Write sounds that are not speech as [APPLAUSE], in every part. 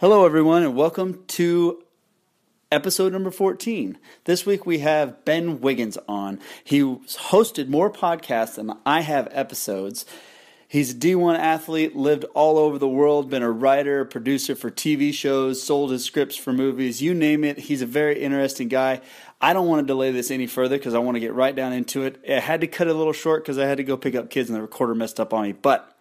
Hello, everyone, and welcome to episode number 14. This week we have Ben Wiggins on. He's hosted more podcasts than I have episodes. He's a D1 athlete, lived all over the world, been a writer, producer for TV shows, sold his scripts for movies, you name it. He's a very interesting guy. I don't want to delay this any further because I want to get right down into it. I had to cut it a little short because I had to go pick up kids and the recorder messed up on me, but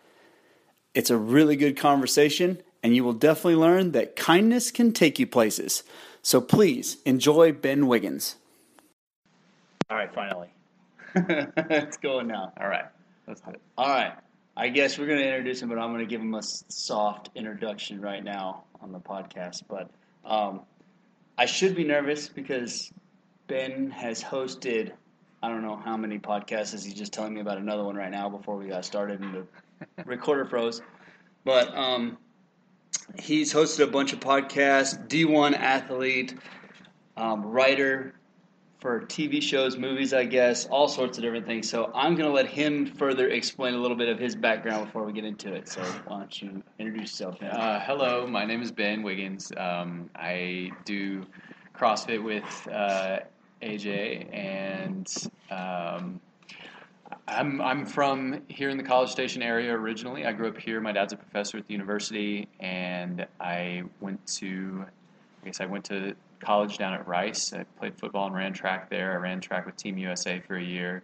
it's a really good conversation, and you will definitely learn that kindness can take you places. So please enjoy Ben Wiggins. All right, finally. [LAUGHS] it's going now. All right, let's do it. All right. I guess we're going to introduce him, but I'm going to give him a soft introduction right now on the podcast. But um, I should be nervous because Ben has hosted, I don't know how many podcasts. Is he just telling me about another one right now before we got started and the recorder froze? But um, he's hosted a bunch of podcasts, D1 athlete, um, writer, for TV shows, movies, I guess, all sorts of different things. So I'm going to let him further explain a little bit of his background before we get into it. So why don't you introduce yourself? Uh, hello, my name is Ben Wiggins. Um, I do CrossFit with uh, AJ, and um, I'm I'm from here in the College Station area originally. I grew up here. My dad's a professor at the university, and I went to, I guess I went to college down at Rice. I played football and ran track there. I ran track with Team USA for a year,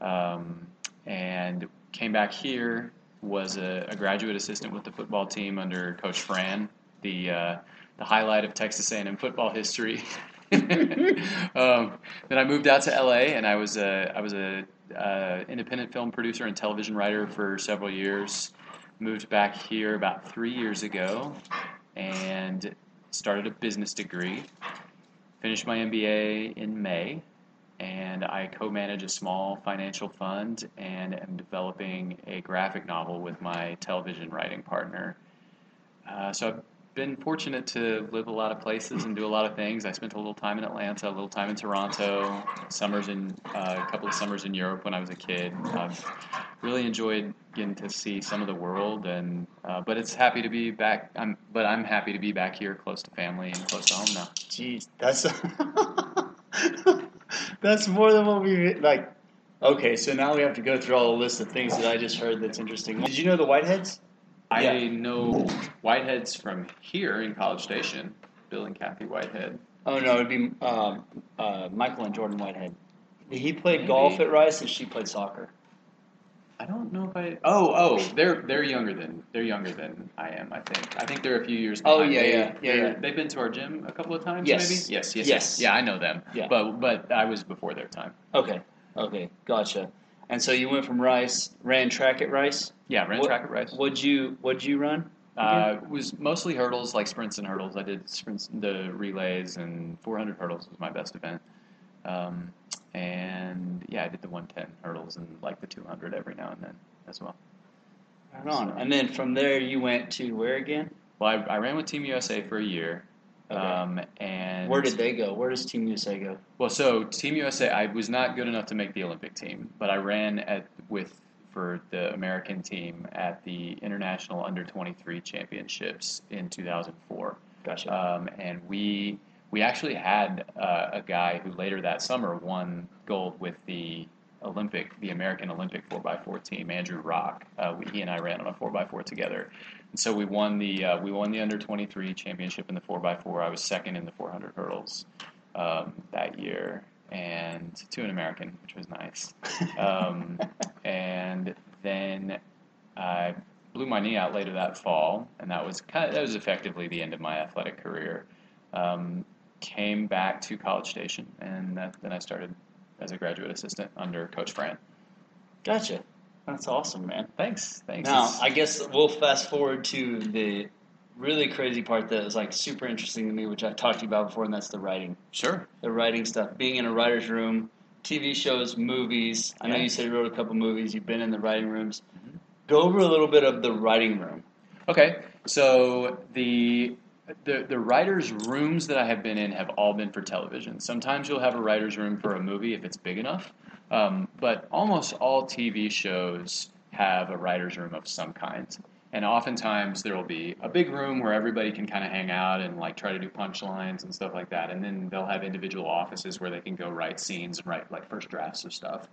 um, and came back here. Was a, a, graduate assistant with the football team under Coach Fran, the uh, the highlight of Texas A&M football history. [LAUGHS] [LAUGHS] um, then I moved out to LA, and I was a I was a uh, independent film producer and television writer for several years. Moved back here about three years ago, and started a business degree, finished my MBA in May, and I co manage a small financial fund and am developing a graphic novel with my television writing partner. Uh, so I've been fortunate to live a lot of places and do a lot of things. I spent a little time in Atlanta, a little time in Toronto, summers in uh, a couple of summers in Europe when I was a kid. I've really enjoyed getting to see some of the world, and uh, but it's happy to be back. I'm but I'm happy to be back here, close to family and close to home now. Jeez, that's [LAUGHS] that's more than what we like. Okay, so now we have to go through all the list of things that I just heard that's interesting. Did you know the Whiteheads? I yeah. know Whiteheads from here in College Station. Bill and Kathy Whitehead. Oh no, it'd be um, uh, Michael and Jordan Whitehead. He played Maybe. golf at Rice, and she played soccer. I don't know if I. Oh, oh, they're they're younger than they're younger than I am. I think. I think they're a few years. Oh yeah, yeah, yeah, yeah. They've been to our gym a couple of times. Yes. Maybe. Yes, yes, yes. yes. Yeah, I know them. Yeah. But but I was before their time. Okay. Okay. Gotcha. And so you went from Rice, ran track at Rice. Yeah, ran what, track at Rice. What'd you What'd you run? Uh, it was mostly hurdles, like sprints and hurdles. I did sprints, the relays, and 400 hurdles was my best event. Um, and yeah, I did the 110 hurdles and like the 200 every now and then as well. Right on. So, and then from there, you went to where again? Well, I, I ran with Team USA for a year. Okay. Um, and where did they go? Where does Team USA go? Well, so Team USA, I was not good enough to make the Olympic team, but I ran at with for the American team at the International Under 23 Championships in 2004. Gotcha. Um, and we we actually had uh, a guy who later that summer won gold with the Olympic, the American Olympic 4x4 team, Andrew Rock. Uh, we, he and I ran on a 4x4 together. And so we won the uh, we won the under 23 championship in the 4x4. I was second in the 400 hurdles um, that year, and to an American, which was nice. Um, [LAUGHS] and then I blew my knee out later that fall, and that was kind of, that was effectively the end of my athletic career. Um, came back to College Station, and that, then I started as a graduate assistant under Coach Fran. Gotcha. That's awesome, man. Thanks. Thanks. Now, I guess we'll fast forward to the really crazy part that was like super interesting to me, which I talked to you about before, and that's the writing. Sure. The writing stuff. Being in a writer's room, TV shows, movies. I know you said you wrote a couple movies. You've been in the writing rooms. Mm-hmm. Go over a little bit of the writing room. Okay. So the the the writers' rooms that I have been in have all been for television. Sometimes you'll have a writer's room for a movie if it's big enough, um, but almost all TV shows have a writer's room of some kind. and oftentimes there will be a big room where everybody can kind of hang out and like try to do punchlines and stuff like that. And then they'll have individual offices where they can go write scenes and write like first drafts of stuff.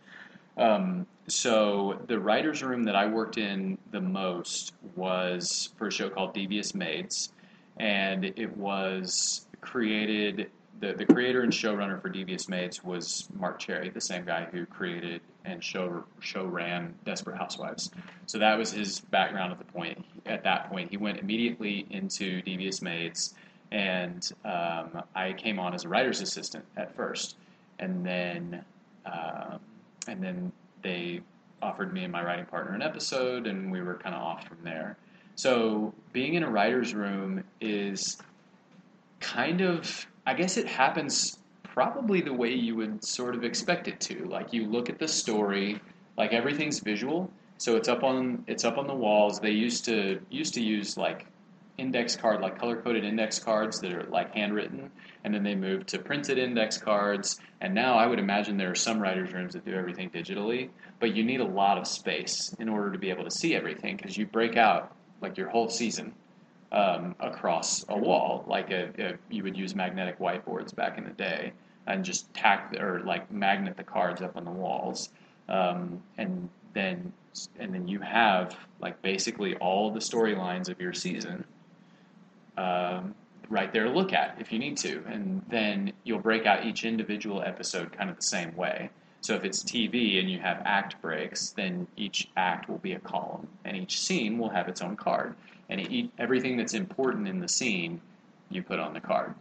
Um, so the writers' room that I worked in the most was for a show called Devious Maids, and it was created. The, the creator and showrunner for Devious Maids was Marc Cherry, the same guy who created and show show ran Desperate Housewives. So that was his background at the point. At that point, he went immediately into Devious Maids, and um, I came on as a writer's assistant at first, and then um, and then they offered me and my writing partner an episode, and we were kind of off from there. So being in a writer's room is kind of, I guess it happens probably the way you would sort of expect it to. Like you look at the story, like everything's visual, so it's up on it's up on the walls. They used to used to use like index card, like color coded index cards that are like handwritten, and then they moved to printed index cards. And now I would imagine there are some writers' rooms that do everything digitally, but you need a lot of space in order to be able to see everything because you break out like your whole season um, across a wall, like a, a, you would use magnetic whiteboards back in the day and just tack or like magnet the cards up on the walls, um, and then and then you have like basically all the storylines of your season um, right there to look at if you need to, and then you'll break out each individual episode kind of the same way. So if it's TV and you have act breaks, then each act will be a column, and each scene will have its own card, and everything that's important in the scene you put on the card,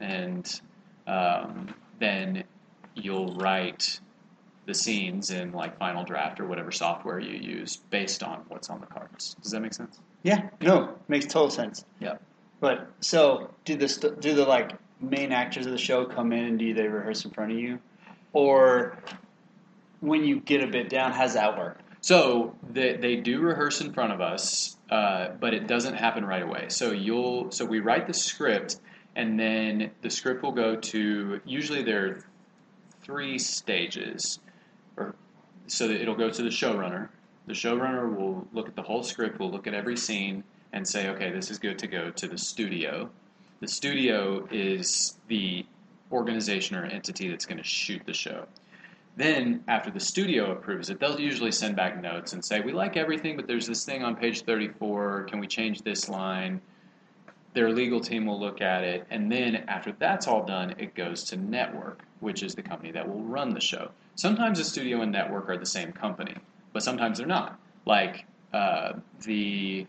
and um, then you'll write the scenes in like Final Draft or whatever software you use based on what's on the cards. Does that make sense? Yeah, no, makes total sense. Yeah. But so do the st- do the like main actors of the show come in and do they rehearse in front of you, or when you get a bit down, how's that work? So they, they do rehearse in front of us, uh, but it doesn't happen right away. So you'll so we write the script and then the script will go to usually there are three stages, or so it'll go to the showrunner. The showrunner will look at the whole script, will look at every scene, and say, okay, this is good to go to the studio. The studio is the organization or entity that's going to shoot the show. Then, after the studio approves it, they'll usually send back notes and say, We like everything, but there's this thing on page 34. Can we change this line? their legal team will look at it, and then after that's all done, it goes to network, which is the company that will run the show. Sometimes the studio and network are the same company, but sometimes they're not. Like uh, the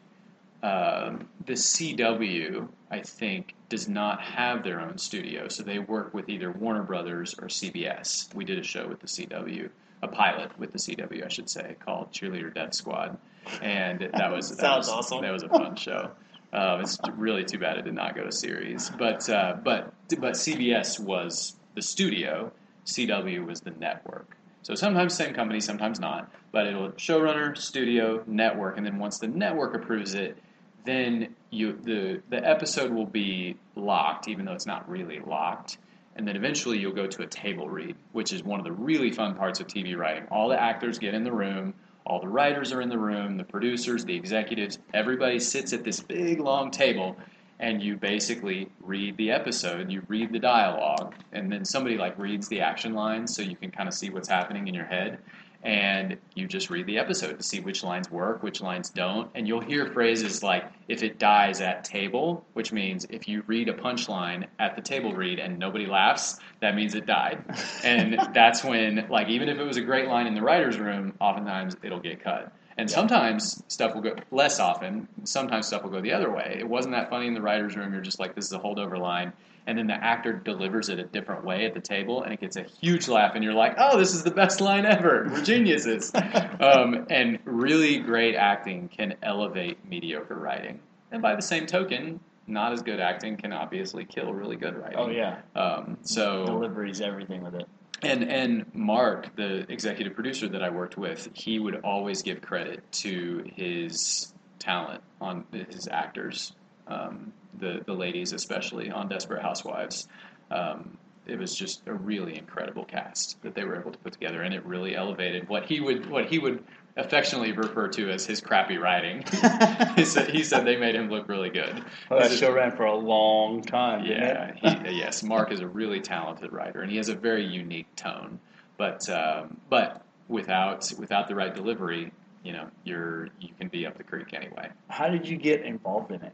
uh, the CW, I think, does not have their own studio, so they work with either Warner Brothers or CBS. We did a show with the CW, a pilot with the CW, I should say, called Cheerleader Death Squad, and that was [LAUGHS] that sounds was, awesome. That was a fun show. Um, it's really too bad it did not go to series. But uh, but but CBS was the studio. CW was the network. So sometimes same company, sometimes not. But it'll showrunner, studio, network, and then once the network approves it, then you the the episode will be locked, even though it's not really locked. And then eventually you'll go to a table read, which is one of the really fun parts of TV writing. All the actors get in the room all the writers are in the room, the producers, the executives, everybody sits at this big long table and you basically read the episode, you read the dialogue, and then somebody like reads the action lines so you can kind of see what's happening in your head and you just read the episode to see which lines work, which lines don't. And you'll hear phrases like, if it dies at table, which means if you read a punchline at the table read and nobody laughs, that means it died. [LAUGHS] And that's when, like, even if it was a great line in the writer's room, oftentimes it'll get cut. And sometimes stuff will go less often. Sometimes stuff will go the other way. It wasn't that funny in the writer's room. You're just like, this is a holdover line and then the actor delivers it a different way at the table, and it gets a huge laugh, and you're like, "Oh, this is the best line ever! We're geniuses!" [LAUGHS] um, and really great acting can elevate mediocre writing, and by the same token, not as good acting can obviously kill really good writing. Oh yeah. Um, so delivery's everything with it. And and Marc, the executive producer that I worked with, he would always give credit to his talent on his actors. Um, the the ladies especially on Desperate Housewives. Um, it was just a really incredible cast that they were able to put together, and it really elevated what he would what he would affectionately refer to as his crappy writing. [LAUGHS] [LAUGHS] he said he said they made him look really good. Well, that show ran for a long time. yeah, he, yes, Marc is a really talented writer, and he has a very unique tone. But um, but without without the right delivery, you know, you're you can be up the creek anyway. How did you get involved in it?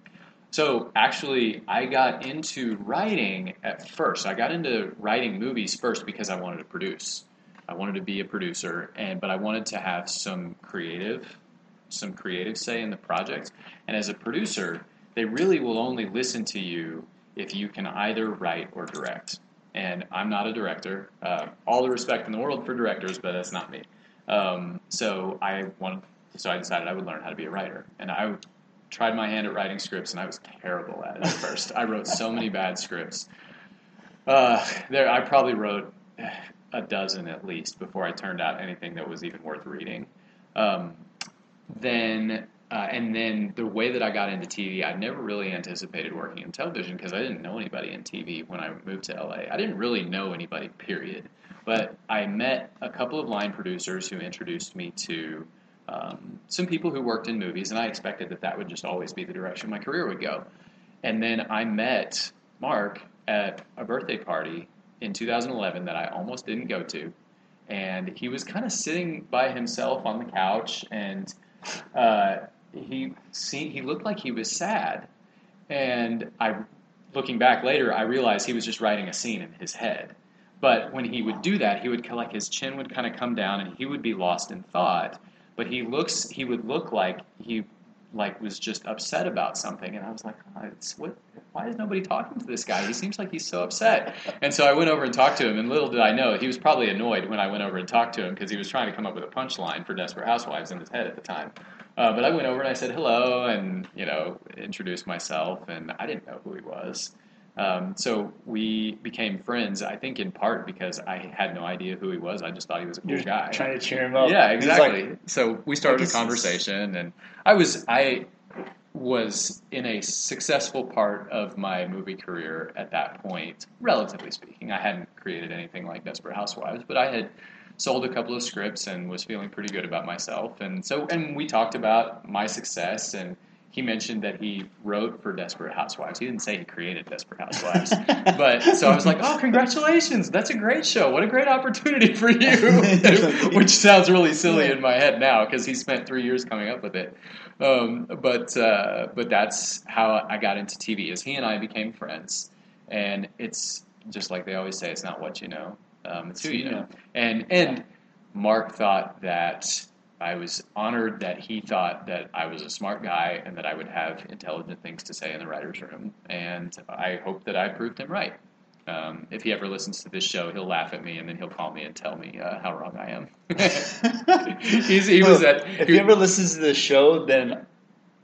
So actually, I got into writing at first. I got into writing movies first because I wanted to produce. I wanted to be a producer, and but I wanted to have some creative, some creative say in the project. And as a producer, they really will only listen to you if you can either write or direct. And I'm not a director. Uh, all the respect in the world for directors, but that's not me. Um, so I wanted, so I decided I would learn how to be a writer, and I tried my hand at writing scripts, and I was terrible at it at first. I wrote so many bad scripts. Uh, there, I probably wrote a dozen at least before I turned out anything that was even worth reading. Um, then, uh, and then the way that I got into TV, I never really anticipated working in television because I didn't know anybody in TV when I moved to LA. I didn't really know anybody, period. But I met a couple of line producers who introduced me to um, some people who worked in movies, and I expected that that would just always be the direction my career would go. And then I met Marc at a birthday party in 2011 that I almost didn't go to. And he was kind of sitting by himself on the couch, and uh, he see, he looked like he was sad. And I, looking back later, I realized he was just writing a scene in his head. But when he would do that, he would like his chin would kind of come down, and he would be lost in thought. But he looks, he would look like he like was just upset about something, and I was like, it's, what? Why is nobody talking to this guy? He seems like he's so upset. And so I went over and talked to him, and little did I know he was probably annoyed when I went over and talked to him because he was trying to come up with a punchline for Desperate Housewives in his head at the time. Uh, but I went over and I said hello, and you know, introduced myself, and I didn't know who he was. Um, so we became friends. I think in part because I had no idea who he was. I just thought he was a cool You're guy. trying to cheer him up. Yeah, exactly. like, so we started a conversation, and I was I was in a successful part of my movie career at that point, relatively speaking. I hadn't created anything like Desperate Housewives, but I had sold a couple of scripts and was feeling pretty good about myself. And so, and we talked about my success and. He mentioned that he wrote for Desperate Housewives. He didn't say he created Desperate Housewives, [LAUGHS] but so I was like, "Oh, congratulations! That's a great show. What a great opportunity for you!" [LAUGHS] Which sounds really silly in my head now because he spent three years coming up with it. Um, but uh, but that's how I got into TV. Is he and I became friends, and it's just like they always say, it's not what you know, um, it's who you know. And and Marc thought that I was honored that he thought that I was a smart guy and that I would have intelligent things to say in the writers' room. And I hope that I proved him right. Um, if he ever listens to this show, he'll laugh at me and then he'll call me and tell me uh, how wrong I am. [LAUGHS] He's, he was at. If he ever listens to this show, then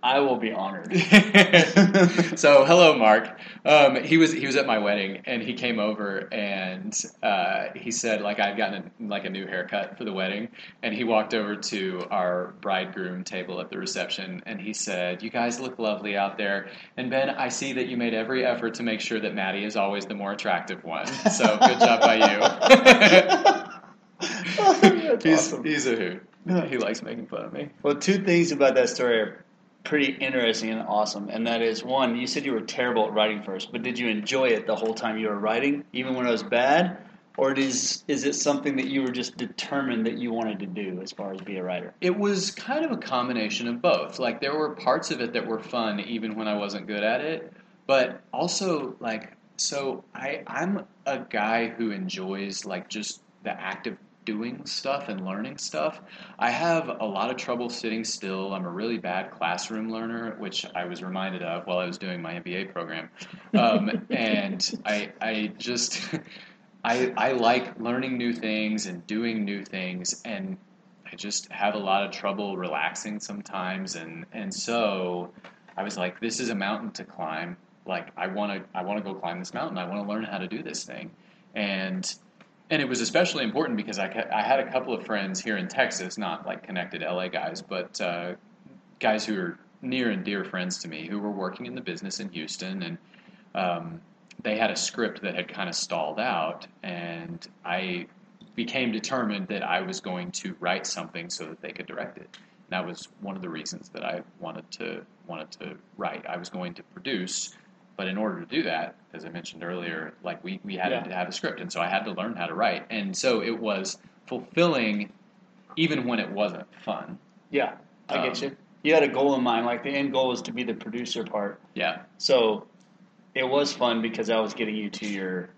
I will be honored. [LAUGHS] so hello, Marc. Um, he was he was at my wedding, and he came over, and uh, he said like I'd gotten a, like a new haircut for the wedding, and he walked over to our bridegroom table at the reception, and he said, "You guys look lovely out there." And Ben, I see that you made every effort to make sure that Maddie is always the more attractive one. So good job by you. [LAUGHS] [LAUGHS] He's awesome. he's a hoot. He likes making fun of me. Well, two things about that story are pretty interesting and awesome, and that is one, you said you were terrible at writing first, but did you enjoy it the whole time you were writing, even when it was bad, or is is it something that you were just determined that you wanted to do as far as be a writer? It was kind of a combination of both. Like there were parts of it that were fun even when I wasn't good at it, but also like so I I'm a guy who enjoys like just the act of doing stuff and learning stuff. I have a lot of trouble sitting still. I'm a really bad classroom learner, which I was reminded of while I was doing my MBA program. Um, [LAUGHS] and I I just [LAUGHS] I, I like learning new things and doing new things and I just have a lot of trouble relaxing sometimes and, and so I was like this is a mountain to climb like I want to I want to go climb this mountain I want to learn how to do this thing and and it was especially important because I, I had a couple of friends here in Texas not like connected LA guys but uh, guys who are near and dear friends to me who were working in the business in Houston and um, they had a script that had kind of stalled out, and I became determined that I was going to write something so that they could direct it. And that was one of the reasons that I wanted to wanted to write. I was going to produce, but in order to do that, as I mentioned earlier, like we, we had Yeah. to have a script, and so I had to learn how to write. And so it was fulfilling, even when it wasn't fun. Yeah, I get Um, you. You had a goal in mind, like the end goal was to be the producer part. Yeah, So it was fun because I was getting you to your.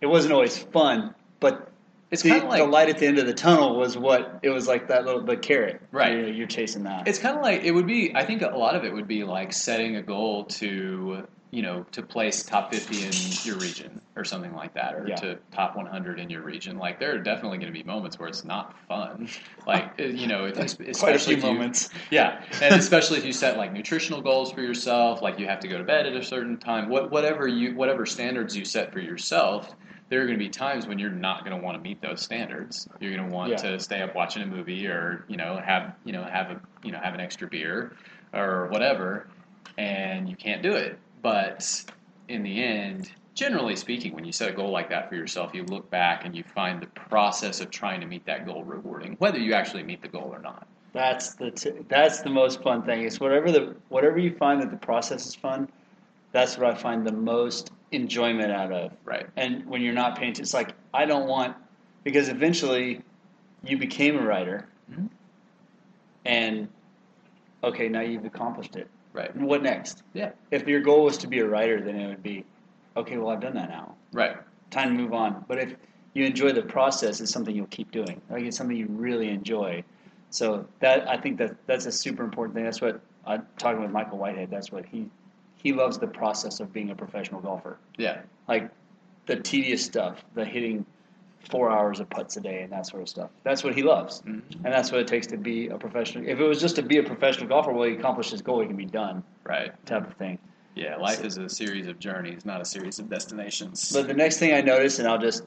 It wasn't always fun, but it's the, kind of like the light at the end of the tunnel was what it was like that little the carrot. Right. You know, you're chasing that. It's kind of like it would be. I think a lot of it would be like setting a goal to you know to place top fifty in your region or something like that, or Yeah. to top one hundred in your region. Like there are definitely going to be moments where it's not fun. Like uh, you know, if, especially [LAUGHS] Quite a few if you- moments. yeah, and especially if you set like nutritional goals for yourself, like you have to go to bed at a certain time. What whatever you whatever standards you set for yourself. There are going to be times when you're not going to want to meet those standards. You're going to want Yeah. to stay up watching a movie, or you know, have you know have a you know have an extra beer, or whatever, and you can't do it. But in the end, generally speaking, when you set a goal like that for yourself, you look back and you find the process of trying to meet that goal rewarding, whether you actually meet the goal or not. That's the t- that's the most fun thing. It's whatever the whatever you find that the process is fun. That's what I find the most enjoyment out of. Right. And when you're not paying, it's like I don't want because eventually you became a writer, Mhm. and okay, now you've accomplished it. Right. And what next? Yeah. If your goal was to be a writer, then it would be okay. Well, I've done that now. Right. Time to move on. But if you enjoy the process, it's something you'll keep doing. Like it's something you really enjoy. So that I think that that's a super important thing. That's what I'm talking with Michael Whitehead. That's what he he loves the process of being a professional golfer. Yeah. Like the tedious stuff, the hitting four hours of putts a day and that sort of stuff. That's what he loves, Mhm. and that's what it takes to be a professional. If it was just to be a professional golfer, well, he accomplished his goal, he can be done, Right. type of thing. Yeah. Life is a series of journeys, not a series of destinations. But the next thing I noticed, and I'll just,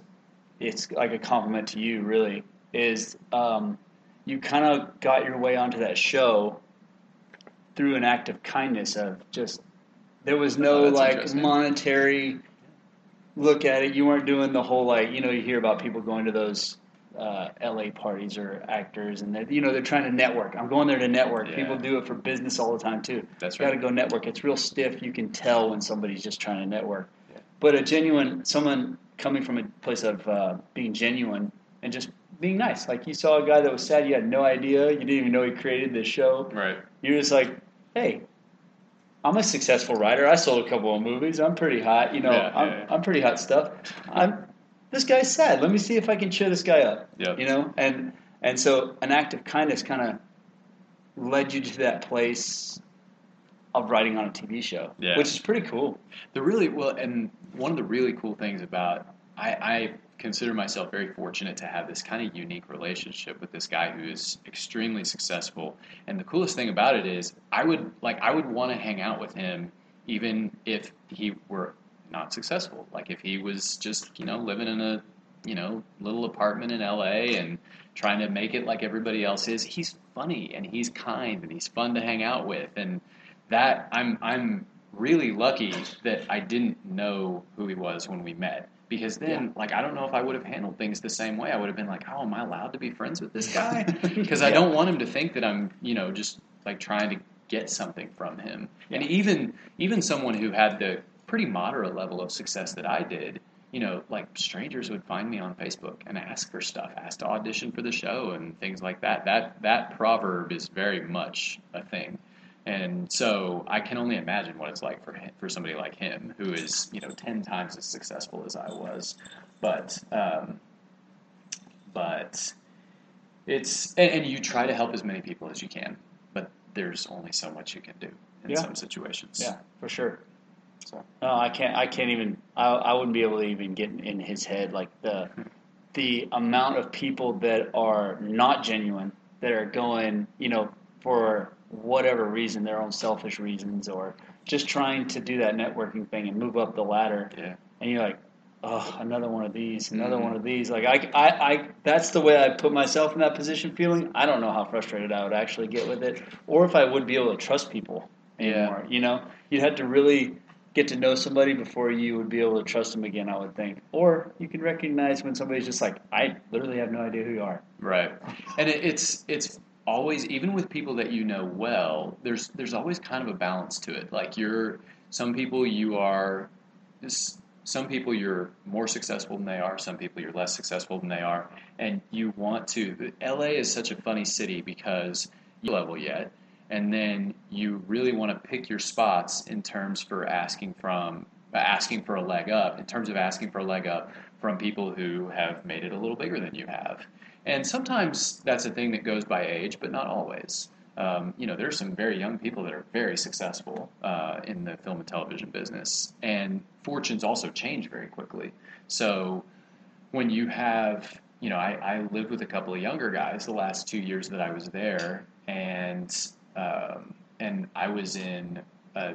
it's like a compliment to you, really, is um, you kind of got your way onto that show through an act of kindness of just, there was Oh, no that's like monetary look at it. You weren't doing the whole like, you know, you hear about people going to those uh, LA parties or actors, and they're, you know, they're trying to network. I'm going there to network. Yeah. People do it for business all the time too. That's Got to go network. It's real stiff. You can tell when somebody's just trying to network. Yeah. But a genuine, someone coming from a place of uh, being genuine and just being nice. Like you saw a guy that was sad. You had no idea. You didn't even know he created this show. Right. You're just like, hey, I'm a successful writer. I sold a couple of movies. I'm pretty hot. You know, Yeah, I'm, yeah, yeah. I'm pretty hot stuff. I'm. This guy's sad. Let me see if I can cheer this guy up. Yep. You know, and and so an act of kindness kind of led you to that place of writing on a TV show, Yeah. which is pretty cool. The really well, and one of the really cool things about I, I consider myself very fortunate to have this kind of unique relationship with this guy who is extremely successful. And the coolest thing about it is, I would like I would want to hang out with him even if he were not successful. Like if he was just you know living in a you know little apartment in L.A. and trying to make it like everybody else is. He's funny and he's kind and he's fun to hang out with and that I'm I'm really lucky that I didn't know who he was when we met because then like I don't know if I would have handled things the same way. I would have been like, "Oh, am I allowed to be friends with this guy?" [LAUGHS] Because I don't want him to think that I'm, you know, just like trying to get something from him. And even even someone who had the pretty moderate level of success that I did, you know, like strangers would find me on Facebook and ask for stuff, ask to audition for the show and things like that. That that proverb is very much a thing. And so I can only imagine what it's like for him, for somebody like him, who is you know ten times as successful as I was, but um, but it's and, and you try to help as many people as you can, but there's only so much you can do in Yeah. some situations. Yeah, for sure. So No, I can't. I can't even. I, I wouldn't be able to even get in his head like the the amount of people that are not genuine that are going, you know, for whatever reason, their own selfish reasons, or just trying to do that networking thing and move up the ladder. yeah, And you're like, oh, another one of these, another Mhm. one of these. Like I, I, I, that's the way I put myself in that position. Feeling, I don't know how frustrated I would actually get with it, or if I would be able to trust people Yeah. You know, you'd have to really get to know somebody before you would be able to trust them again. I would think, or you can recognize when somebody's just like, I literally have no idea who you are. Right, and it, it's it's always even with people that you know well. There's there's always kind of a balance to it. Like you're some people you are. Some people you're more successful than they are. Some people you're less successful than they are, and you want to. LA is such a funny city because you level yet and then you really want to pick your spots in terms for asking from asking for a leg up in terms of asking for a leg up from people who have made it a little bigger than you have. And sometimes that's a thing that goes by age but not always. Um, you know there's some very young people that are very successful uh, in the film and television business and fortunes also change very quickly. So when you have you know I, I lived with a couple of younger guys the last two years that i was there and um, and I was in a,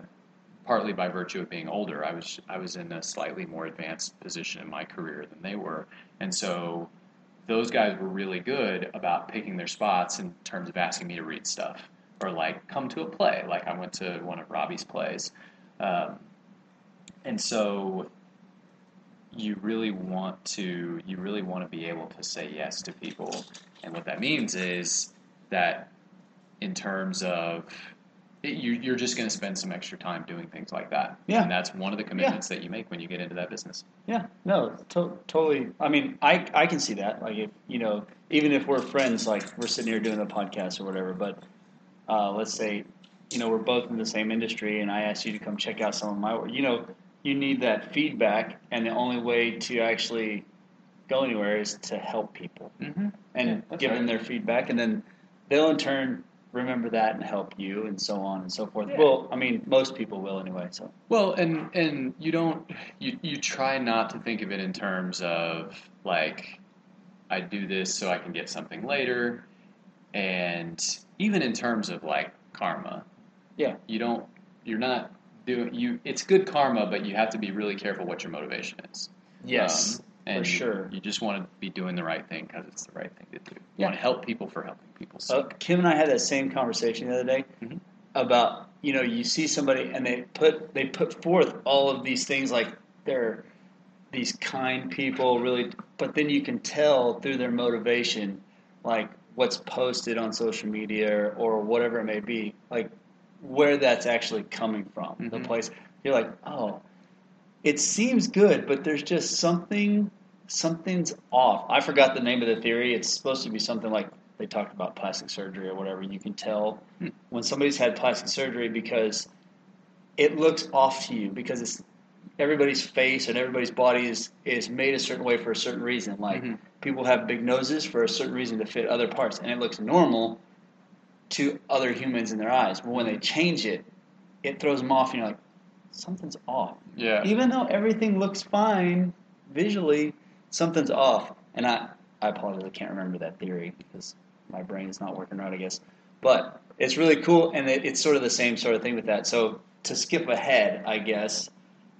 partly by virtue of being older. I was I was in a slightly more advanced position in my career than they were, and so those guys were really good about picking their spots in terms of asking me to read stuff or like come to a play. Like I went to one of Robbie's plays, um, and so you really want to you really want to be able to say yes to people, and what that means is that in terms of you, are just going to spend some extra time doing things like that. Yeah. And that's one of the commitments yeah. that you make when you get into that business. Yeah. No, to- totally. I mean, I, I can see that. Like, if, you know, even if we're friends, like we're sitting here doing a podcast or whatever, but uh, let's say, you know, we're both in the same industry and I ask you to come check out some of my work, you know, you need that feedback. And the only way to actually go anywhere is to help people mm-hmm. and yeah, give right. them their feedback. And then they'll in turn remember that and help you and so on and so forth. Yeah. Well, I mean, most people will anyway. So well, and and you don't you you try not to think of it in terms of like I do this so I can get something later, and even in terms of like karma. Yeah, you don't. You're not doing you. It's good karma, but you have to be really careful what your motivation is. Yes. Um, and for sure. You just want to be doing the right thing because it's the right thing to do. You yeah. want to help people for helping people. So. Uh, Kim and I had that same conversation the other day mm-hmm. about you know you see somebody and they put they put forth all of these things like they're these kind people really, but then you can tell through their motivation like what's posted on social media or whatever it may be like where that's actually coming from mm-hmm. the place you're like oh it seems good, but there's just something something's off. I forgot the name of the theory. It's supposed to be something like they talked about plastic surgery or whatever. You can tell hmm. when somebody's had plastic surgery because it looks off to you because it's everybody's face and everybody's body is is made a certain way for a certain reason. Like mm-hmm. people have big noses for a certain reason to fit other parts, and it looks normal to other humans in their eyes. But when they change it, it throws them off, and you're like, something's off. Yeah. Even though everything looks fine visually, something's off. And I, I apologize, I can't remember that theory because my brain is not working right, I guess. But it's really cool, and it, it's sort of the same sort of thing with that. So to skip ahead, I guess,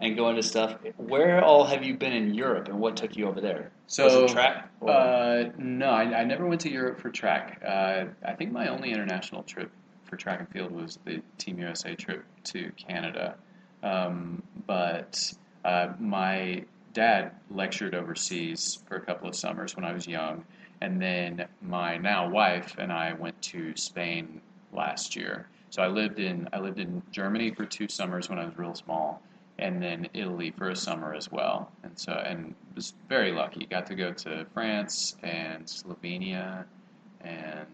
and go into stuff, where all have you been in Europe, and what took you over there? So Was it track? Uh, no, I, I, never went to Europe for track. Uh, I think my only international trip for track and field was the Team USA trip to Canada. Um, but uh, my dad lectured overseas for a couple of summers when I was young, and then my now wife and I went to Spain last year. So I lived in I lived in Germany for two summers when I was real small, and then Italy for a summer as well. And so and was very lucky. Got to go to France and Slovenia and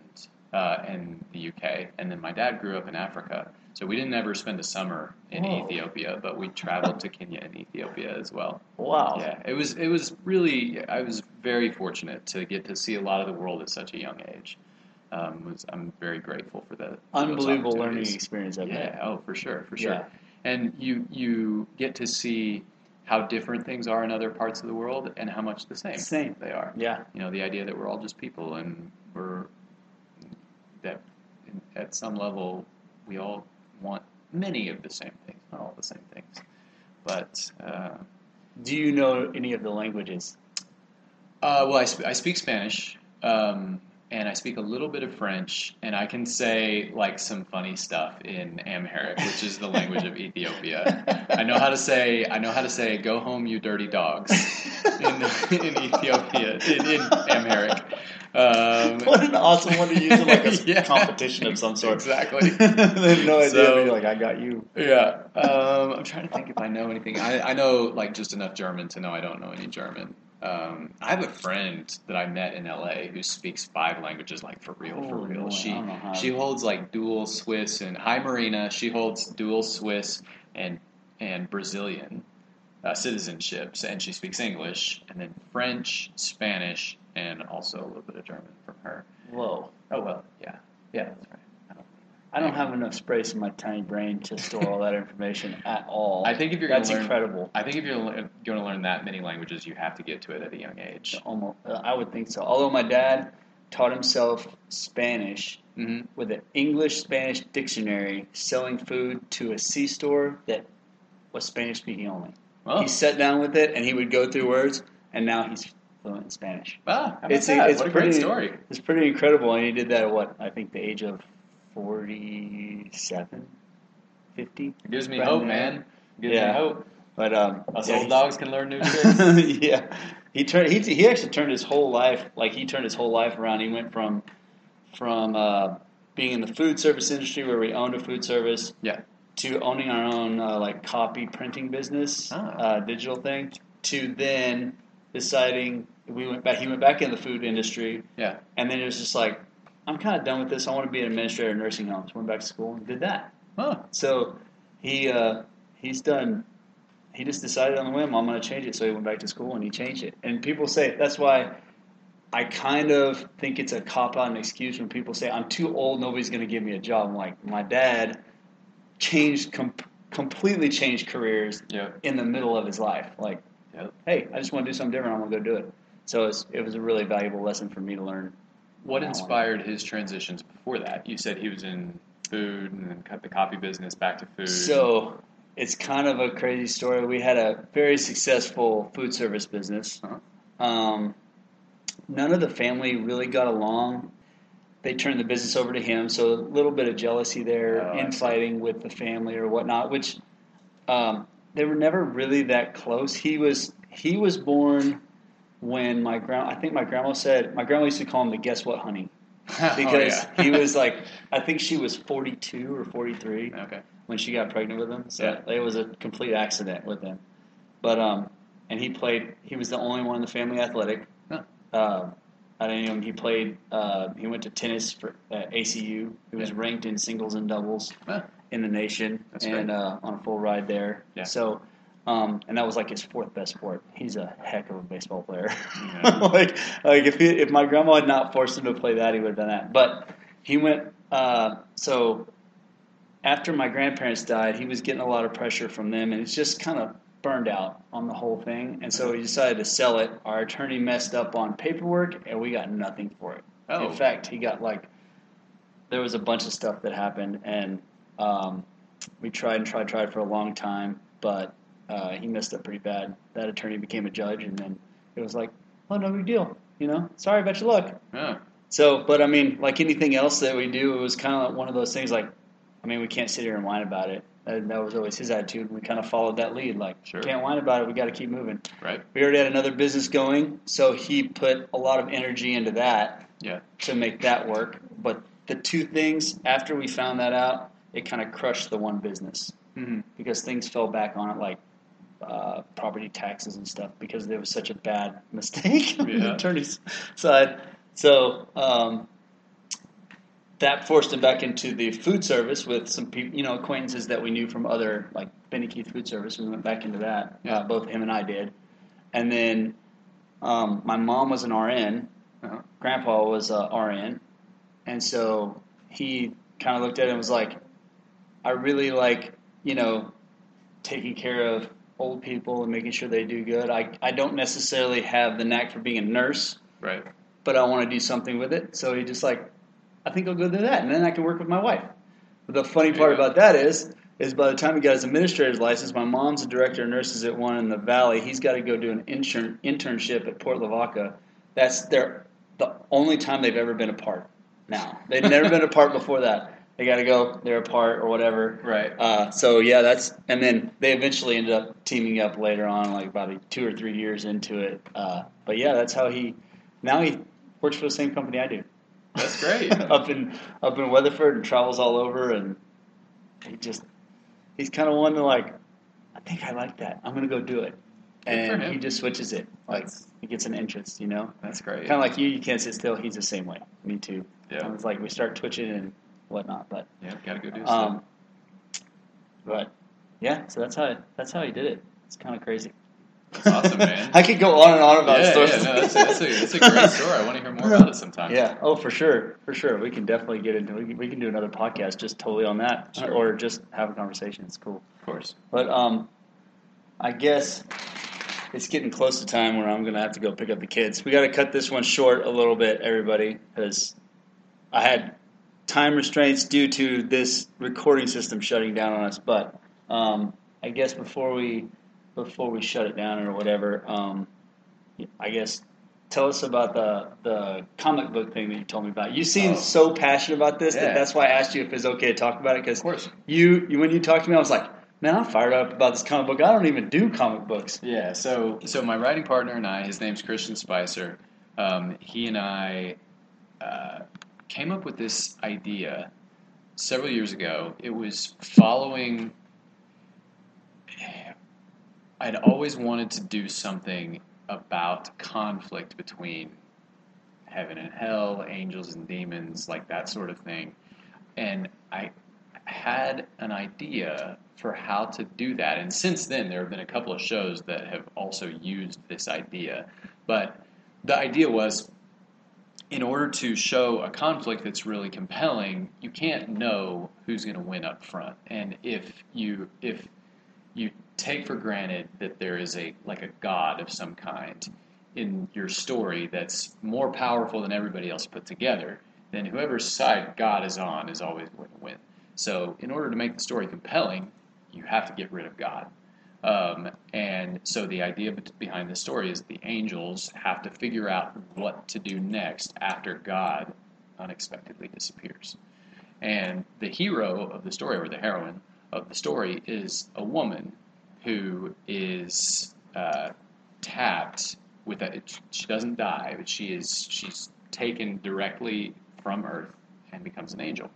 uh, and the UK. And then my dad grew up in Africa, so we didn't ever spend a summer in Whoa. Ethiopia, but we traveled to Kenya and Ethiopia as well. Wow. Yeah, it was it was really I was very fortunate to get to see a lot of the world at such a young age. Um, was I'm very grateful for that. Unbelievable learning experience. I've yeah. had. Oh, for sure, for sure. Yeah. And you you get to see how different things are in other parts of the world and how much the same, Same. they are. Yeah. You know, the idea that we're all just people and we're at some level we all want many of the same things, not all the same things. But uh, Do you know any of the languages? uh, well, I, sp- I speak Spanish, um, and I speak a little bit of French, and I can say like some funny stuff in Amharic, which is the language of Ethiopia. I know how to say I know how to say "Go home, you dirty dogs" in, in Ethiopia in, in Amharic. Um, what an awesome one to use in like a [LAUGHS] Yeah. competition of some sort. Exactly. [LAUGHS] they have no idea. So- like, I got you. Yeah. Um, I'm trying to think if I know anything. I, I know like just enough German to know I don't know any German. Um, I have a friend that I met in LA who speaks five languages, like for real, for Oh, real. boy, she I don't know how. she holds like dual Swiss and hi Marina. She holds dual Swiss and and Brazilian uh, citizenships, and she speaks English, and then French, Spanish, and also a little bit of German from her. Whoa. Oh well, yeah, yeah, that's right. I don't, have enough space in my tiny brain to store all that information at all. I think if you're That's gonna learn, incredible. I think if you're going to learn that many languages, you have to get to it at a young age. Almost, I would think so. Although my dad taught himself Spanish hmm with an English Spanish dictionary, selling food to a C store that was Spanish speaking only. Oh, He sat down with it and he would go through words, and now he's fluent in Spanish. ah, It's- that? it's what a great story. It's pretty incredible, and he did that at what I think the age of 47, 50. It gives me hope, there. man. It gives Yeah. me hope. But um, Us yeah, old dogs can learn new [LAUGHS] tricks. yeah, he turned. He, he actually turned his whole life. Like he turned his whole life around. He went from from uh, being in the food service industry where we owned a food service. Yeah. To owning our own uh, like copy printing business, Ah. uh, digital thing. To then deciding we went back. He went back in the food industry. Yeah. And then it was just like, I'm kind of done with this. I want to be an administrator in nursing homes. Went back to school and did that. Huh. So he uh, he's done. He just decided on the whim, I'm going to change it. So he went back to school and he changed it. And people say that's why I kind of think it's a cop out and excuse when people say I'm too old, nobody's going to give me a job. I'm like, my dad changed com- completely changed careers Yeah. in the middle of his life. Like, Yep. hey, I just want to do something different. I'm going to go do it. So it's, it was a really valuable lesson for me to learn. What inspired his transitions before that? You said he was in food and then cut the copy business back to food. So it's kind of a crazy story. We had a very successful food service business. Uh-huh. Um, none of the family really got along. They turned the business over to him, so a little bit of jealousy there, Oh, infighting with the family or whatnot. Which um, they were never really that close. He was he was born when my grandma. I think my grandma said my grandma used to call him the guess what honey [LAUGHS] Oh, because yeah. he was like I think she was forty two or forty three okay. when she got pregnant with him. So Yeah. it was a complete accident with him. But um, and he played. He was the only one in the family athletic. Huh. Um, I him. He played. Uh, he went to tennis for uh, ACU. He was Yeah. ranked in singles and doubles Huh. in the nation, That's and uh, on a full ride there. Yeah. So. Um, and that was like his fourth best sport. He's a heck of a baseball player. Yeah. [LAUGHS] like, like if he, if my grandma had not forced him to play that, he would have done that. But he went. Uh, so after my grandparents died, he was getting a lot of pressure from them, and it's just kind of burned out on the whole thing. And so he decided to sell it. Our attorney messed up on paperwork, and we got nothing for it. Oh. In fact, he got like there was a bunch of stuff that happened, and um, we tried and tried, tried for a long time, but uh, he messed up pretty bad. That attorney became a judge, and then it was like, oh, no big deal, you know. Sorry about your luck. Oh. So, but I mean, like anything else that we do, it was kind of like one of those things. Like, I mean, we can't sit here and whine about it. That, that was always his attitude. We kind of followed that lead. Like, Sure. can't whine about it. We got to keep moving. Right. We already had another business going, so he put a lot of energy into that Yeah. to make that work. But the two things after we found that out, it kind of crushed the one business hmm because things fell back on it, like uh, property taxes and stuff, because there was such a bad [LAUGHS] mistake on the attorney's side. So um, that forced him back into the food service with some people, you know, acquaintances that we knew from other, like Benny Keith Food Service. We went back into that. Yeah. Uh, both him and I did. And then um, my mom was an RN. Uh-huh. Grandpa was a RN. And so he kind of looked at it and was like, I really like, you know, taking care of old people and making sure they do good. I, I don't necessarily have the knack for being a nurse, Right. but I want to do something with it. So he just like, I think I'll go do that, and then I can work with my wife. But the funny part Yeah. about that is, is by the time he got his administrator's license, my mom's a director of nurses at one in the valley. He's got to go do an intern, internship at Port Lavaca. That's their the only time they've ever been apart. Now they've never been apart before that. They got to go. They're apart or whatever. Right. Uh, so yeah, that's and then they eventually ended up teaming up later on, like about a, two or three years into it. Uh, but yeah, that's how he. Now he works for the same company I do. That's great. [LAUGHS] up in up in Weatherford and travels all over, and he just he's kind of one to like. I think I like that. I'm gonna go do it, Good and he just switches it. Like That's- he gets an interest, you know. That's great. Kind of like you, you can't sit still. He's the same way. Me too. Yeah. It's like we start twitching and whatnot, but Yeah, gotta go do stuff. um, but yeah. So that's how that's how he did it. It's kind of crazy. That's awesome, man. [LAUGHS] I could go on and on about yeah, stories. yeah, no, that's, a, that's, a, that's a great story. I want to hear more about it sometime. Yeah. Oh, for sure, for sure. We can definitely get into. We can, we can do another podcast just totally on that, Sure. or just have a conversation. It's cool. of course. But um, I guess it's getting close to time where I'm gonna have to go pick up the kids. We got to cut this one short a little bit, everybody, because I had time restraints due to this recording system shutting down on us. But um, I guess before we before we shut it down or whatever, um, I guess tell us about the the comic book thing that you told me about. You seem Oh. so passionate about this Yeah. that that's why I asked you if it's okay to talk about it because Of course. you, you when you talked to me, I was like, man, I'm fired up about this comic book. I don't even do comic books. Yeah, so so my writing partner and I, his name's Christian Spicer. Um, he and I uh, came up with this idea several years ago. It was following. I'd always wanted to do something about conflict between heaven and hell, angels and demons, like that sort of thing. And I had an idea for how to do that. And since then, there have been a couple of shows that have also used this idea. But the idea was in order to show a conflict that's really compelling, you can't know who's going to win up front. And if you if you take for granted that there is a like a god of some kind in your story that's more powerful than everybody else put together, then whoever's side God is on is always going to win. So, in order to make the story compelling, you have to get rid of God. Um, and so, the idea behind the story is the angels have to figure out what to do next after God unexpectedly disappears. And the hero of the story, or the heroine of the story, is a woman who is uh, tapped with a. She doesn't die, but she is she's taken directly from Earth and becomes an angel.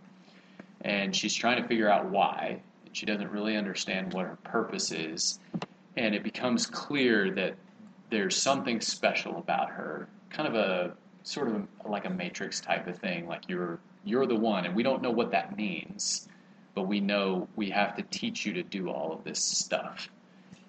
And she's trying to figure out why. She doesn't really understand what her purpose is, and it becomes clear that there's something special about her. Kind of a sort of like a matrix type of thing. Like you're you're the one, and we don't know what that means, but we know we have to teach you to do all of this stuff.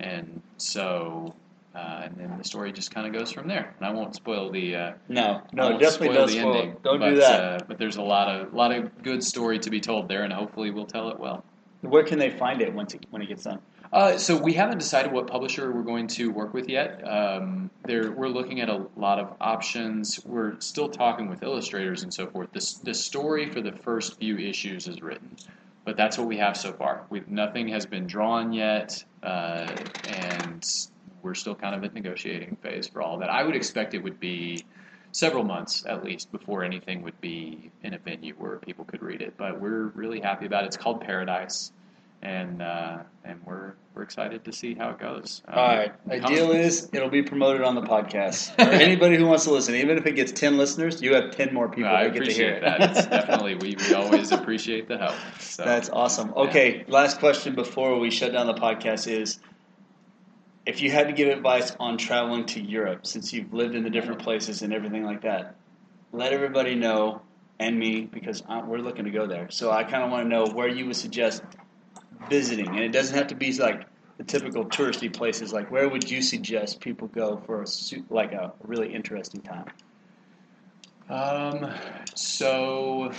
And so, uh, and then the story just kind of goes from there. And I won't spoil the. Uh, No, no, definitely spoil don't the spoil. ending. Don't but, do that. Uh, but there's a lot of lot of good story to be told there, and hopefully we'll tell it well. Where can they find it once it, when it gets done? Uh, so we haven't decided what publisher we're going to work with yet. Um, there, we're looking at a lot of options. We're still talking with illustrators and so forth. The, the story for the first few issues is written, but that's what we have so far. We've, nothing has been drawn yet, uh, and we're still kind of at negotiating phase for all that. I would expect it would be several months at least before anything would be in a venue where people could read it. But we're really happy about it. It's called Paradise and uh, and we're we're excited to see how it goes. Um, All right. The come- deal is it'll be promoted on the podcast. [LAUGHS] For anybody who wants to listen, even if it gets ten listeners, you have ten more people I that get to hear appreciate that. It's [LAUGHS] definitely we, we always appreciate the help. So That's awesome. Okay, last question before we shut down the podcast is if you had to give advice on traveling to Europe, since you've lived in the different places and everything like that, let everybody know and me because I, we're looking to go there. So I kind of want to know where you would suggest visiting, and it doesn't have to be like the typical touristy places. Like where would you suggest people go for a like a really interesting time? Um, so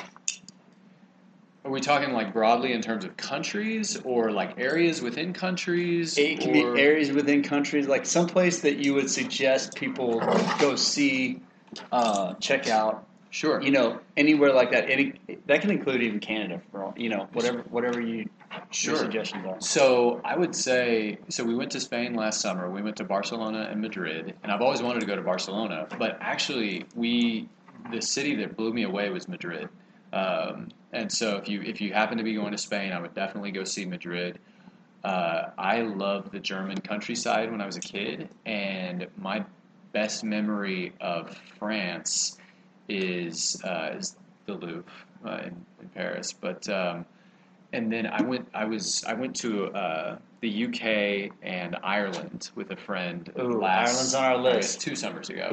are we talking like broadly in terms of countries or like areas within countries? It can or- be areas within countries, like someplace that you would suggest people go see, uh, check out. Sure. You know, anywhere like that. Any that can include even Canada for all. You know, whatever whatever you Sure. your suggestions are. So I would say so. We went to Spain last summer. We went to Barcelona and Madrid, and I've always wanted to go to Barcelona. But actually, we the city that blew me away was Madrid. Um, and so if you if you happen to be going to Spain, I would definitely go see Madrid. Uh, I loved the German countryside when I was a kid, and my best memory of France is uh, is the Louvre uh, in, in Paris. But um, and then I went I was I went to uh, the UK and Ireland with a friend. Ooh, last, Ireland's on our list. two summers ago,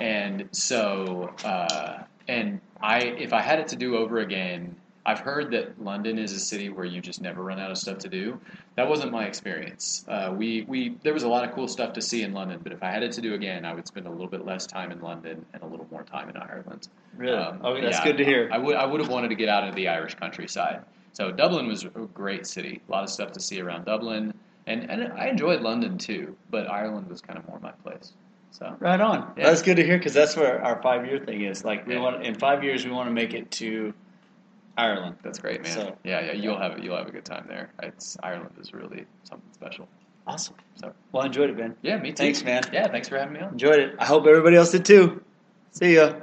and so uh, and I if I had it to do over again. I've heard that London is a city where you just never run out of stuff to do. That wasn't my experience. Uh, we, we there was a lot of cool stuff to see in London, but if I had it to do again, I would spend a little bit less time in London and a little more time in Ireland. Really? Um, okay, that's yeah, good to hear. I would I would have wanted to get out into the Irish countryside. So Dublin was a great city. A lot of stuff to see around Dublin, and and I enjoyed London too. But Ireland was kind of more my place. So Right on. Yeah. That's good to hear because that's where our five year thing is. Like we Yeah. want in five years we want to make it to Ireland. that's great, man. So- yeah, yeah, you'll have you'll have a good time there. It's Ireland is really something special. Awesome. So Well, I enjoyed it, Ben. yeah, me too. Thanks, man. Yeah, thanks for having me on. Enjoyed it. I hope everybody else did too. See ya.